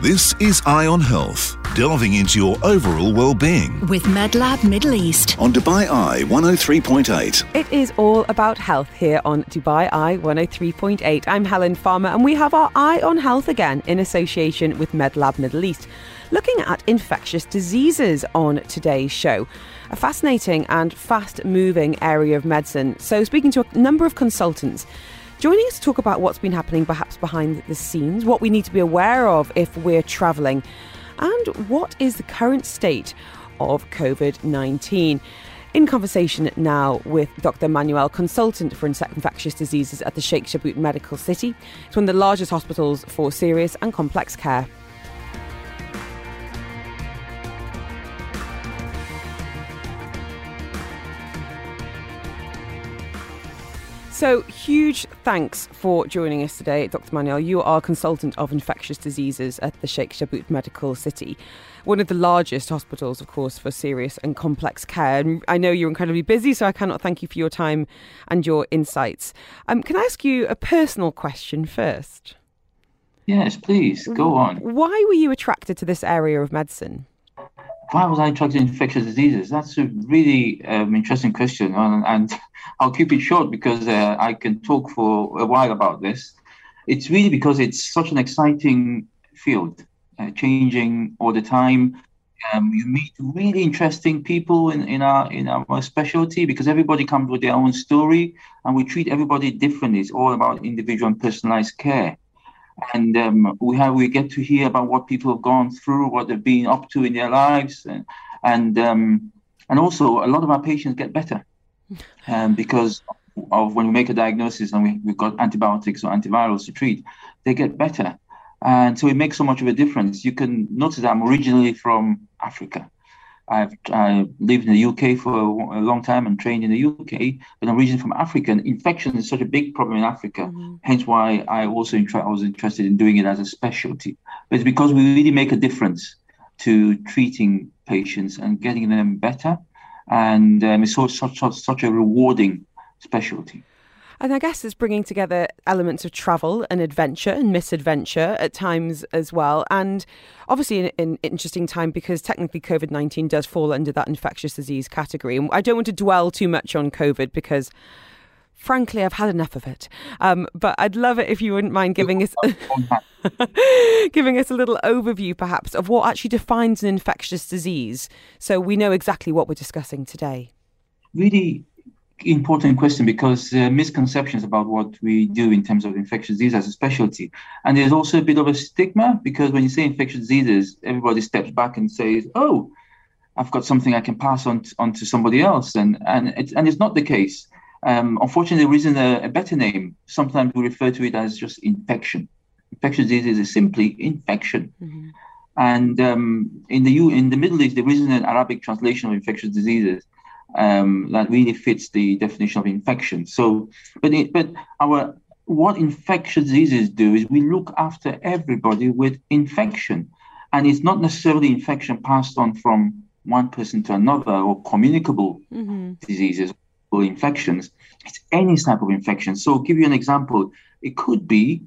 This is Eye on Health, delving into your overall well-being. With MedLab Middle East. On Dubai Eye 103.8. It is all about health here on Dubai Eye 103.8. I'm Helen Farmer and we have our Eye on Health again in association with MedLab Middle East, looking at infectious diseases on today's show. A fascinating and fast moving area of medicine. So, speaking to a number of consultants, Joining us to talk about what's been happening perhaps behind the scenes, what we need to be aware of if we're travelling, and what is the current state of COVID 19. In conversation now with Dr. Manuel, consultant for infectious diseases at the Sheikh Shakhbout Medical City. It's one of the largest hospitals for serious and complex care. So, huge thanks for joining us today, Dr. Manuel. You are consultant of infectious diseases at the Sheikh Shakhbout Medical City, one of the largest hospitals, of course, for serious and complex care. And I know you're incredibly busy, so I cannot thank you for your time and your insights. Um, can I ask you a personal question first? Yes, please, go on. Why were you attracted to this area of medicine? Why was I attracted to infectious diseases? That's a really um, interesting question, and, and, I'll keep it short because uh, I can talk for a while about this. It's really because it's such an exciting field, uh, changing all the time. Um, you meet really interesting people in, in our in our specialty because everybody comes with their own story, and we treat everybody differently. It's all about individual and personalized care and um, we have we get to hear about what people have gone through, what they've been up to in their lives, and and, um, and also a lot of our patients get better um, because of when we make a diagnosis and we, we've got antibiotics or antivirals to treat, they get better, and so it makes so much of a difference. You can notice that I'm originally from Africa, I've I lived in the UK for a, long time and trained in the UK, but I'm originally from Africa. And infection is such a big problem in Africa, mm-hmm. hence why I also intra- I was interested in doing it as a specialty. But it's because we really make a difference to treating patients and getting them better, and um, it's so, such, such such a rewarding specialty. And I guess it's bringing together elements of travel and adventure and misadventure at times as well. And obviously, an, an interesting time because technically COVID 19 does fall under that infectious disease category. And I don't want to dwell too much on COVID because frankly, I've had enough of it. Um, but I'd love it if you wouldn't mind giving us giving us a little overview, perhaps, of what actually defines an infectious disease, so we know exactly what we're discussing today. Really, important question because uh, misconceptions about what we do in terms of infectious disease as a specialty. And there's also a bit of a stigma because when you say infectious diseases, everybody steps back and says, oh, I've got something I can pass on, to, on to somebody else. And, and, it's, and it's not the case. Um, unfortunately, there isn't a, a, better name. Sometimes we refer to it as just infection. Infectious disease is simply infection. Mm-hmm. And um, in the U, in the Middle East, there isn't an Arabic translation of infectious diseases um, that really fits the definition of infection. So, but it, but our what infectious diseases do is we look after everybody with infection, and it's not necessarily infection passed on from one person to another or communicable mm-hmm. diseases or infections. It's any type of infection. So, I'll give you an example. It could be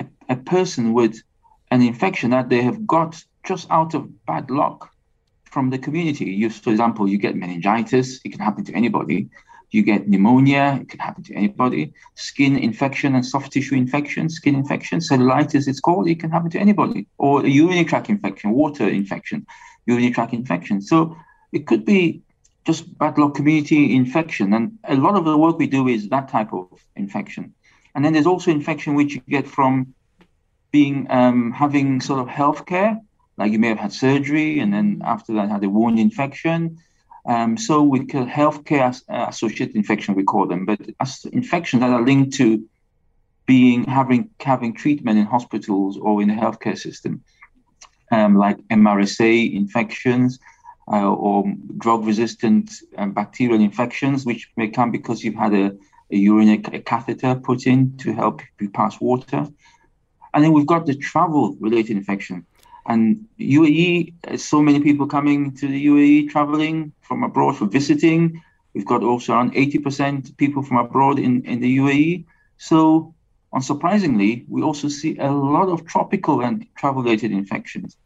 a, a person with an infection that they have got just out of bad luck from the community. You, for example, you get meningitis, it can happen to anybody. You get pneumonia, it can happen to anybody. Skin infection and soft tissue infection, skin infection, cellulitis, it's called, it can happen to anybody. Or urinary tract infection, water infection, urinary tract infection. So it could be just bad luck community infection. And a lot of the work we do is that type of infection. And then there's also infection which you get from being um, having sort of healthcare like you may have had surgery and then after that had a wound infection. Um, so we call healthcare uh, associated infection, we call them, but as infections that are linked to being having having treatment in hospitals or in the healthcare system, um, like MRSA infections uh, or drug-resistant um, bacterial infections, which may come because you've had a, a urinary a catheter put in to help you pass water. And then we've got the travel-related infection. And UAE, so many people coming to the UAE traveling from abroad for visiting. We've got also around 80% people from abroad in, in the UAE. So unsurprisingly, we also see a lot of tropical and travel-related infections,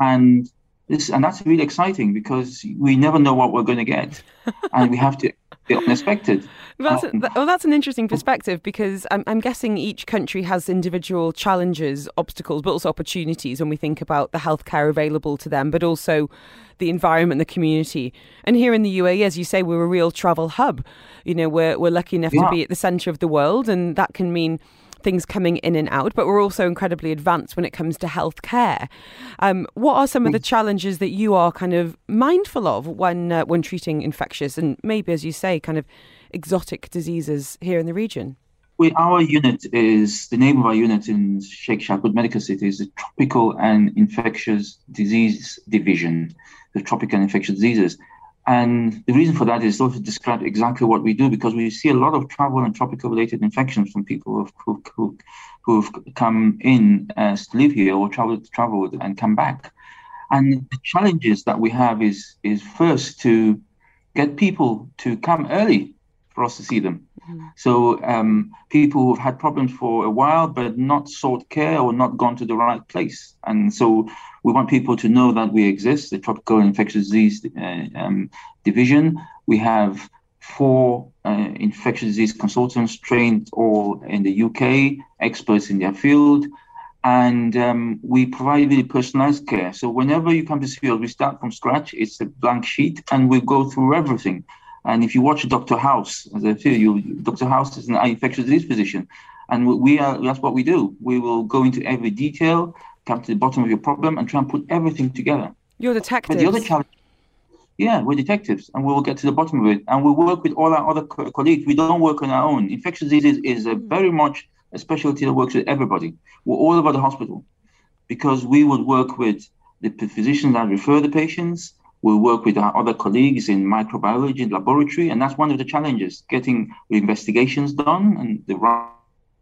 and this and that's really exciting because we never know what we're going to get, and we have to be unexpected. That's um, a, well, that's an interesting perspective because I'm, I'm, guessing each country has individual challenges, obstacles, but also opportunities when we think about the healthcare available to them, but also the environment, the community. And here in the UAE, as you say, we're a real travel hub. You know, we're we're lucky enough yeah. to be at the centre of the world, and that can mean things coming in and out, but we're also incredibly advanced when it comes to healthcare. Um, what are some of the challenges that you are kind of mindful of when uh, when treating infectious and maybe, as you say, kind of exotic diseases here in the region? We, our unit is the name of our unit in Sheikh Shakhbout Medical City is the Tropical and Infectious Disease Division, the tropical and infectious diseases. And the reason for that is also to describe exactly what we do because we see a lot of travel and tropical related infections from people who've, who, who, have come in as to live here or traveled, traveled and come back. And the challenges that we have is, is first to get people to come early for us to see them. So um, people who've had problems for a while but not sought care or not gone to the right place, and so we want people to know that we exist. The Tropical Infectious Disease uh, um, Division. We have four uh, infectious disease consultants trained all in the UK, experts in their field. And um, we provide really personalized care. So whenever you come to us, we start from scratch. It's a blank sheet, and we go through everything and if you watch Dr. House, as I tell you, Dr. House is an infectious disease physician, and we are that's what we do. We will go into every detail, come to the bottom of your problem, and try and put everything together. You're detectives. But the other challenge, yeah, we're detectives, and we will get to the bottom of it. And we work with all our other co- colleagues. We don't work on our own. Infectious diseases is a hmm. very much a specialty that works with everybody. We're all over the hospital because we would work with the physicians that refer the patients we work with our other colleagues in microbiology laboratory, and that's one of the challenges: getting investigations done. And the right.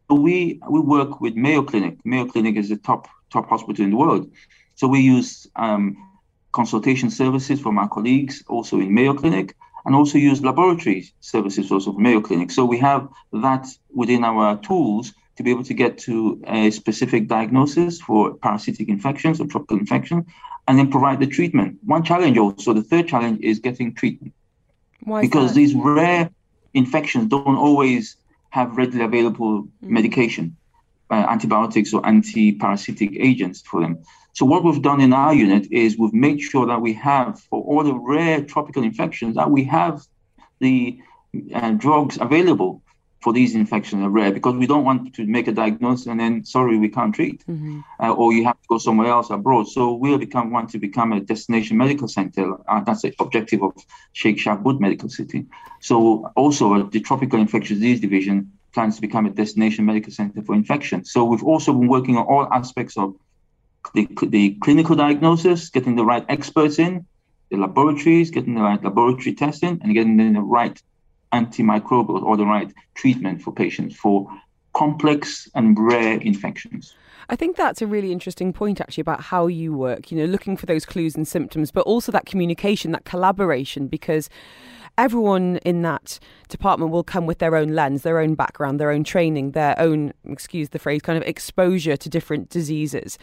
we we work with Mayo Clinic. Mayo Clinic is the top top hospital in the world, so we use um, consultation services from our colleagues also in Mayo Clinic, and also use laboratory services also from Mayo Clinic. So we have that within our tools to be able to get to a specific diagnosis for parasitic infections or tropical infection and then provide the treatment. One challenge also, the third challenge is getting treatment. Why because these rare infections don't always have readily available mm-hmm. medication, uh, antibiotics or anti-parasitic agents for them. So what we've done in our unit is we've made sure that we have for all the rare tropical infections that we have the uh, drugs available for these infections are rare because we don't want to make a diagnosis and then sorry we can't treat. Mm-hmm. uh, or you have to go somewhere else abroad. So we'll become want to become a destination medical center. Uh, that's the objective of sheikh Shakhbout medical city. So also uh, the tropical infectious disease division plans to become a destination medical center for infection. So we've also been working on all aspects of the, the clinical diagnosis getting the right experts in the laboratories getting the right laboratory testing and getting the right antimicrobial or the right treatment for patients for complex and rare infections. I think that's a really interesting point, actually, about how you work, you know, looking for those clues and symptoms, but also that communication, that collaboration, because everyone in that department will come with their own lens, their own background, their own training, their own, excuse the phrase, kind of exposure to different diseases.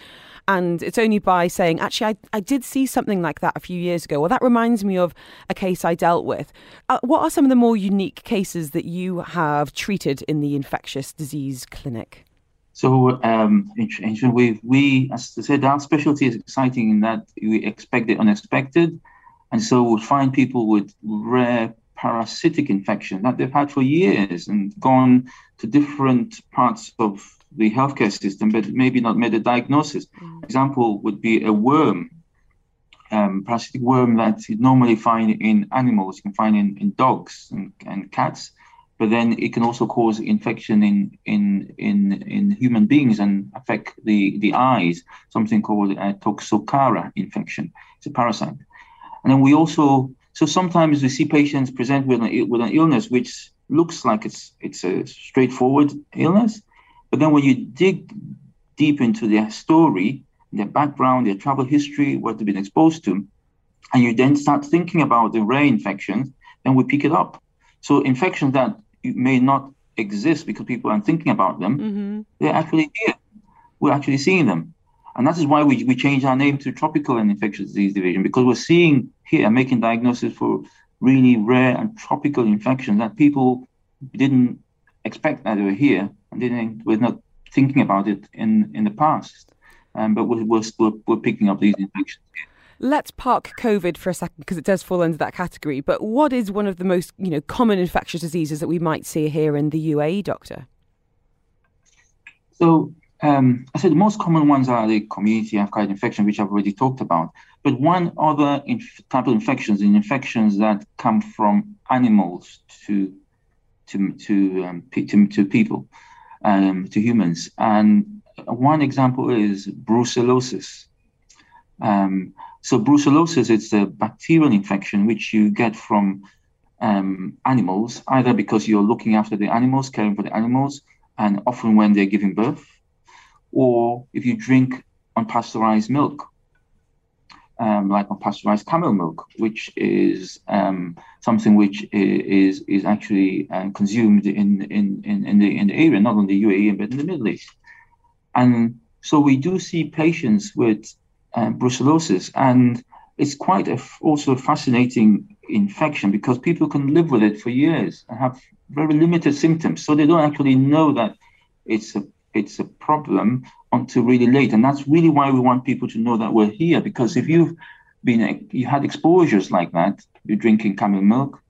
And it's only by saying, actually, I, I did see something like that a few years ago. Well, that reminds me of a case I dealt with. Uh, what are some of the more unique cases that you have treated in the infectious disease clinic? So, um, we, we, as I said, our specialty is exciting in that we expect the unexpected. And so we'll find people with rare parasitic infection that they've had for years and gone to different parts of the healthcare system, but maybe not made a diagnosis. Mm. Example would be a worm, um, parasitic worm that you normally find in animals, you can find in, in dogs and, and cats, but then it can also cause infection in in in, in human beings and affect the, the eyes, something called a toxocara infection. It's a parasite. And then we also, so sometimes we see patients present with an, with an illness which looks like it's it's a straightforward illness, but then when you dig deep into their story, their background, their travel history, what they've been exposed to, and you then start thinking about the rare infections, then we pick it up. So infections that may not exist because people aren't thinking about them, Mm-hmm. they're actually here. We're actually seeing them. And that is why we, we changed our name to Tropical and Infectious Disease Division because we're seeing here making diagnosis for really rare and tropical infections that people didn't expect that they were here and didn't were not thinking about it in, in the past. Um, but we're, we're, we're, we're picking up these infections. Let's park COVID for a second because it does fall under that category. But what is one of the most, you know, common infectious diseases that we might see here in the UAE, Doctor? So um, I said the most common ones are the community acquired infection, which I've already talked about. But one other inf- type of infections is infections that come from animals to to to um, to, to people, um, to humans. And one example is brucellosis. Um, so brucellosis is a bacterial infection which you get from um, animals, either because you're looking after the animals, caring for the animals, and often when they're giving birth, or if you drink unpasteurized milk, um, like unpasteurized camel milk, which is um, something which is is actually uh, consumed in, in, in, in, the in the area, not only the UAE but in the Middle East. And so we do see patients with um, brucellosis, and it's quite a, also a fascinating infection because people can live with it for years and have very limited symptoms, so they don't actually know that it's a it's a problem until really late, and that's really why we want people to know that we're here. Because if you've been you had exposures like that, you're drinking camel milk,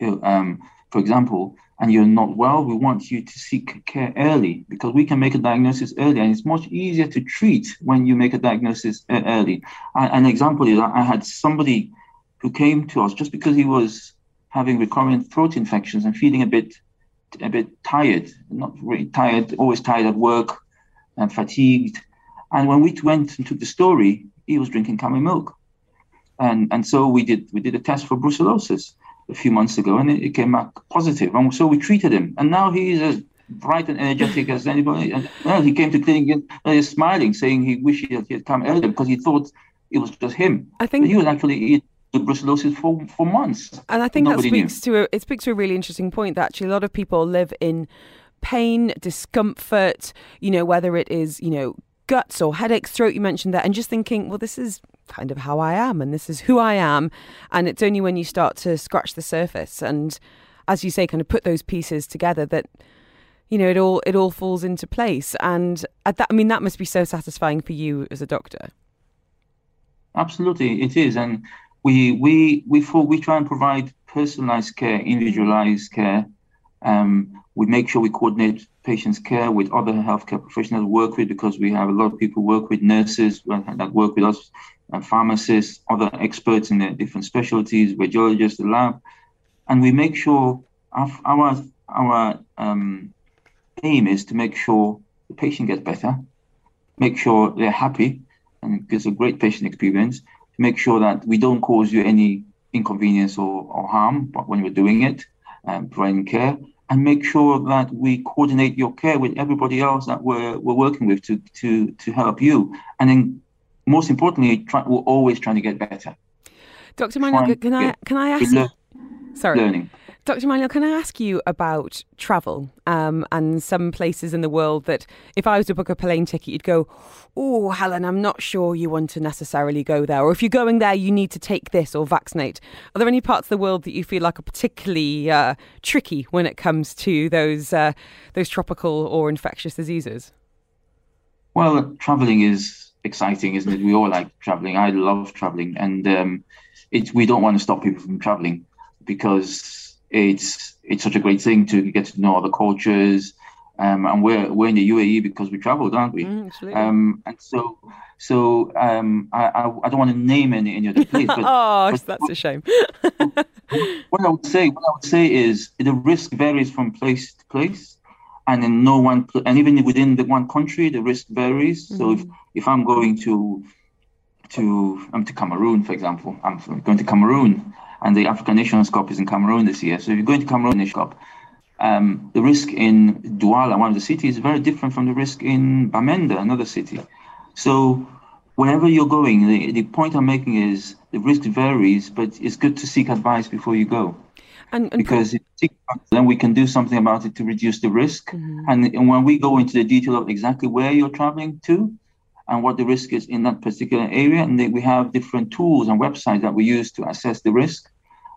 um, for example, and you're not well, we want you to seek care early because we can make a diagnosis early, and it's much easier to treat when you make a diagnosis early. An example is I had somebody who came to us just because he was having recurrent throat infections and feeling a bit a bit tired, not really tired, always tired at work and fatigued. And when we went and took the story, he was drinking camel milk. And and so we did we did a test for brucellosis a few months ago and it, it came back positive. And so we treated him. And now he's as bright and energetic as anybody. And well, he came to clinic and he's smiling, saying he wished he had, come earlier because he thought it was just him. I think but he was actually the brucellosis for, for months. And I think Nobody that speaks to a, it speaks to a really interesting point that actually a lot of people live in pain, discomfort, you know, whether it is, you know, guts or headaches, throat you mentioned that, and just thinking, well, this is kind of how I am and this is who I am. And it's only when you start to scratch the surface and as you say, kind of put those pieces together that you know it all it all falls into place. And at that I mean that must be so satisfying for you as a doctor. Absolutely, it is. And we we we for, we try and provide personalized care, individualized care. Um, we make sure we coordinate patients' care with other healthcare professionals work with because we have a lot of people work with nurses that work with us, and pharmacists, other experts in their different specialties, radiologists, the lab, and we make sure our our, um, aim is to make sure the patient gets better, make sure they're happy, and gives a great patient experience make sure that we don't cause you any inconvenience or, or harm when we're doing it, um, providing care, and make sure that we coordinate your care with everybody else that we're, we're working with to, to, to help you. And then, most importantly, try, we're always trying to get better. Dr. Manuel, can I can I ask? Learn, sorry, learning. Dr. Manuel, can I ask you about travel um, and some places in the world that if I was to book a plane ticket, you'd go, oh, Helen, I'm not sure you want to necessarily go there. Or if you're going there, you need to take this or vaccinate. Are there any parts of the world that you feel like are particularly uh, tricky when it comes to those, uh, those tropical or infectious diseases? Well, traveling is exciting, isn't it? We all like traveling. I love traveling. And um, we don't want to stop people from traveling because it's it's such a great thing to get to know other cultures. Um, and we're we're in the UAE because we traveled, aren't we? Mm, um, and so so um, I, I, I don't want to name any any other place. But, oh, but, that's a shame. what I would say, what I would say is the risk varies from place to place, and in no one, and even within the one country, the risk varies. Mm-hmm. So if if I'm going to to um, to Cameroon, for example, I'm going to Cameroon and the African Nations Cup is in Cameroon this year. So if you're going to Cameroon Nations Cup, um, the risk in Douala, one of the cities, is very different from the risk in Bamenda, another city. So wherever you're going, the, the point I'm making is the risk varies, but it's good to seek advice before you go. And, and because then we can do something about it to reduce the risk. Mm-hmm. And, and when we go into the detail of exactly where you're traveling to and what the risk is in that particular area, and we have different tools and websites that we use to assess the risk.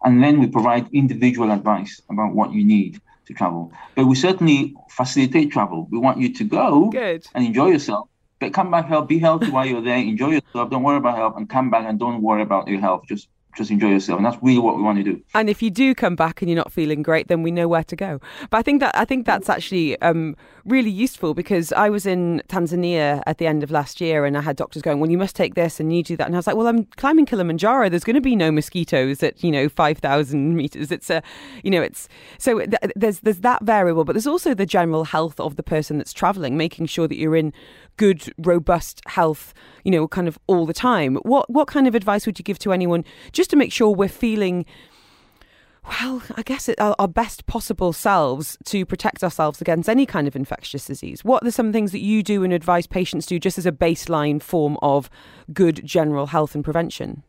And then we provide individual advice about what you need to travel. But we certainly facilitate travel. We want you to go Good. and enjoy yourself. But come back, help, be healthy while you're there, enjoy yourself. Don't worry about health, and come back and don't worry about your health. Just just enjoy yourself and that's really what we want to do. And if you do come back and you're not feeling great then we know where to go. But i think that i think that's actually um, really useful because i was in tanzania at the end of last year and i had doctors going well you must take this and you do that. And i was like well i'm climbing kilimanjaro. There's going to be no mosquitoes at you know 5000 meters. It's a you know it's so th- there's there's that variable but there's also the general health of the person that's traveling making sure that you're in good, robust health, you know, kind of all the time. What what kind of advice would you give to anyone just to make sure we're feeling well, I guess it, our, best possible selves to protect ourselves against any kind of infectious disease. What are some things that you do and advise patients to do just as a baseline form of good general health and prevention?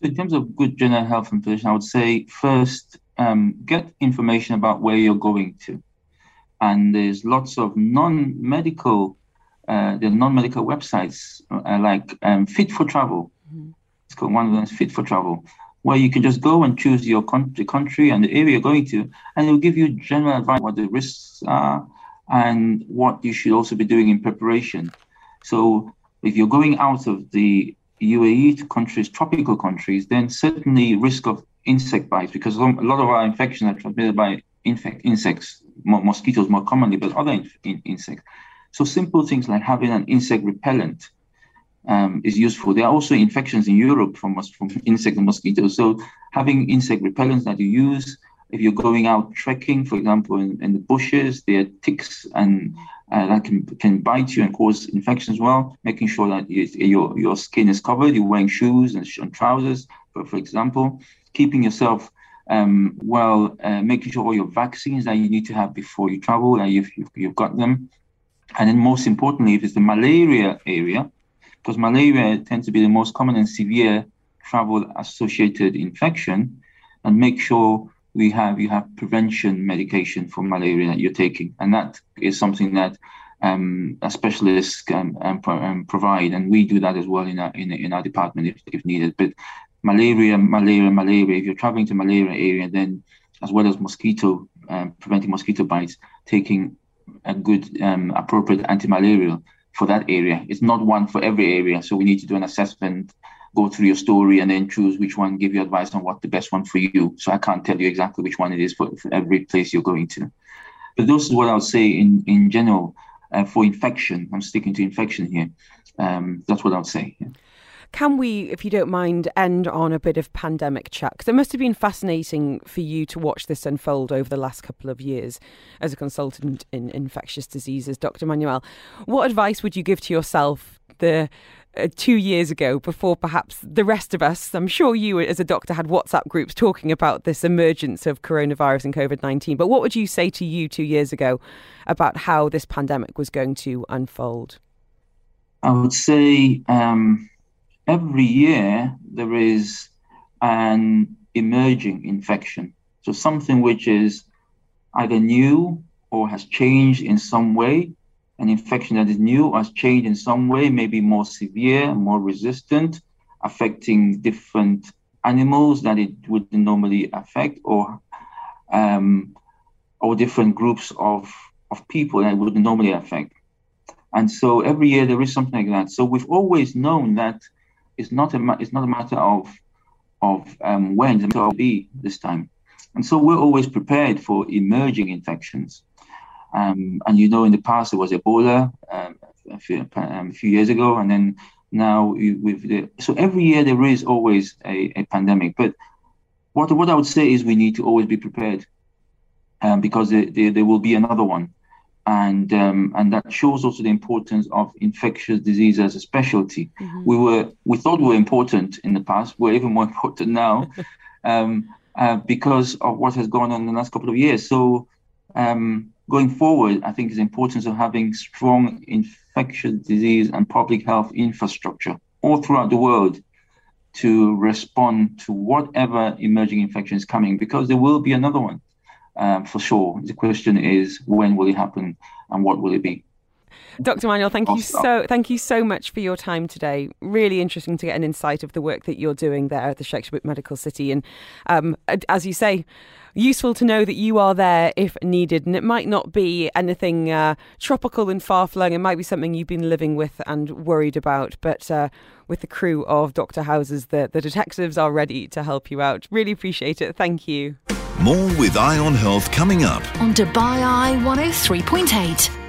So in terms of good general health and prevention, I would say first um, get information about where you're going to and there's lots of non-medical uh, the non-medical websites uh, like um, Fit for Travel. Mm-hmm. It's called one of them is Fit for Travel, where you can just go and choose your con- the country and the area you're going to, and it will give you general advice what the risks are and what you should also be doing in preparation. So if you're going out of the UAE to countries, tropical countries, then certainly risk of insect bites because a lot of our infections are transmitted by infect insects, mosquitoes more commonly, but other in, in, insects. So simple things like having an insect repellent um, is useful. There are also infections in Europe from, from insect and mosquitoes. So having insect repellents that you use if you're going out trekking, for example, in, in the bushes, there are ticks and uh, that can can bite you and cause infection as well. Making sure that you, your your skin is covered. You're wearing shoes and, and trousers, for, for example. Keeping yourself um, well, uh, making sure all your vaccines that you need to have before you travel, that you've, you've, you've got them. And then most importantly, if it's the malaria area, because malaria tends to be the most common and severe travel associated infection, and make sure we have you have prevention medication for malaria that you're taking, and that is something that um, a specialist can um, um, provide, and we do that as well in our in, in our department if, if needed. But malaria, malaria, malaria. If you're traveling to malaria area, then as well as mosquito, um, preventing mosquito bites, taking a good um, appropriate anti-malarial for that area. It's not one for every area, so we need to do an assessment, go through your story, and then choose which one, give you advice on what the best one for you. So I can't tell you exactly which one it is for, for every place you're going to. But this is what I would say in in general uh, for infection. I'm sticking to infection here. Um, that's what I would say. Yeah. Can we, if you don't mind, end on a bit of pandemic chat? Because it must have been fascinating for you to watch this unfold over the last couple of years as a consultant in infectious diseases. Dr. Manuel, what advice would you give to yourself the uh, two years ago before perhaps the rest of us, I'm sure you as a doctor had WhatsApp groups talking about this emergence of coronavirus and COVID 19. But what would you say to you two years ago about how this pandemic was going to unfold? I would say um, every year there is an emerging infection. So something which is either new or has changed in some way, an infection that is new or has changed in some way, maybe more severe, more resistant, affecting different animals that it would normally affect, or um, or different groups of, of people that would normally affect. And so every year there is something like that. So we've always known that it's not a it's not a matter of of um, when it will be this time, and so we're always prepared for emerging infections. Um, and you know, in the past there was Ebola um, a, few, um, a, few, years ago, and then now with the so every year there is always a, a pandemic. But what what I would say is we need to always be prepared, um, because there, there, there will be another one and um, and that shows also the importance of infectious disease as a specialty. Mm-hmm. We were we thought we were important in the past. We're even more important now um, uh, because of what has gone on in the last couple of years. So um, going forward, I think the importance of having strong infectious disease and public health infrastructure all throughout the world to respond to whatever emerging infection is coming because there will be another one um, for sure. The question is when will it happen and what will it be? Dr. Manuel, thank you so thank you so much for your time today. Really interesting to get an insight of the work that you're doing there at the Shakhbout Medical City, and um, as you say, useful to know that you are there if needed. And it might not be anything uh, tropical and far flung. It might be something you've been living with and worried about, but. Uh, with the crew of Dr. Houses, the, the detectives are ready to help you out. Really appreciate it. Thank you. More with Eye on Health coming up on Dubai Eye 103.8.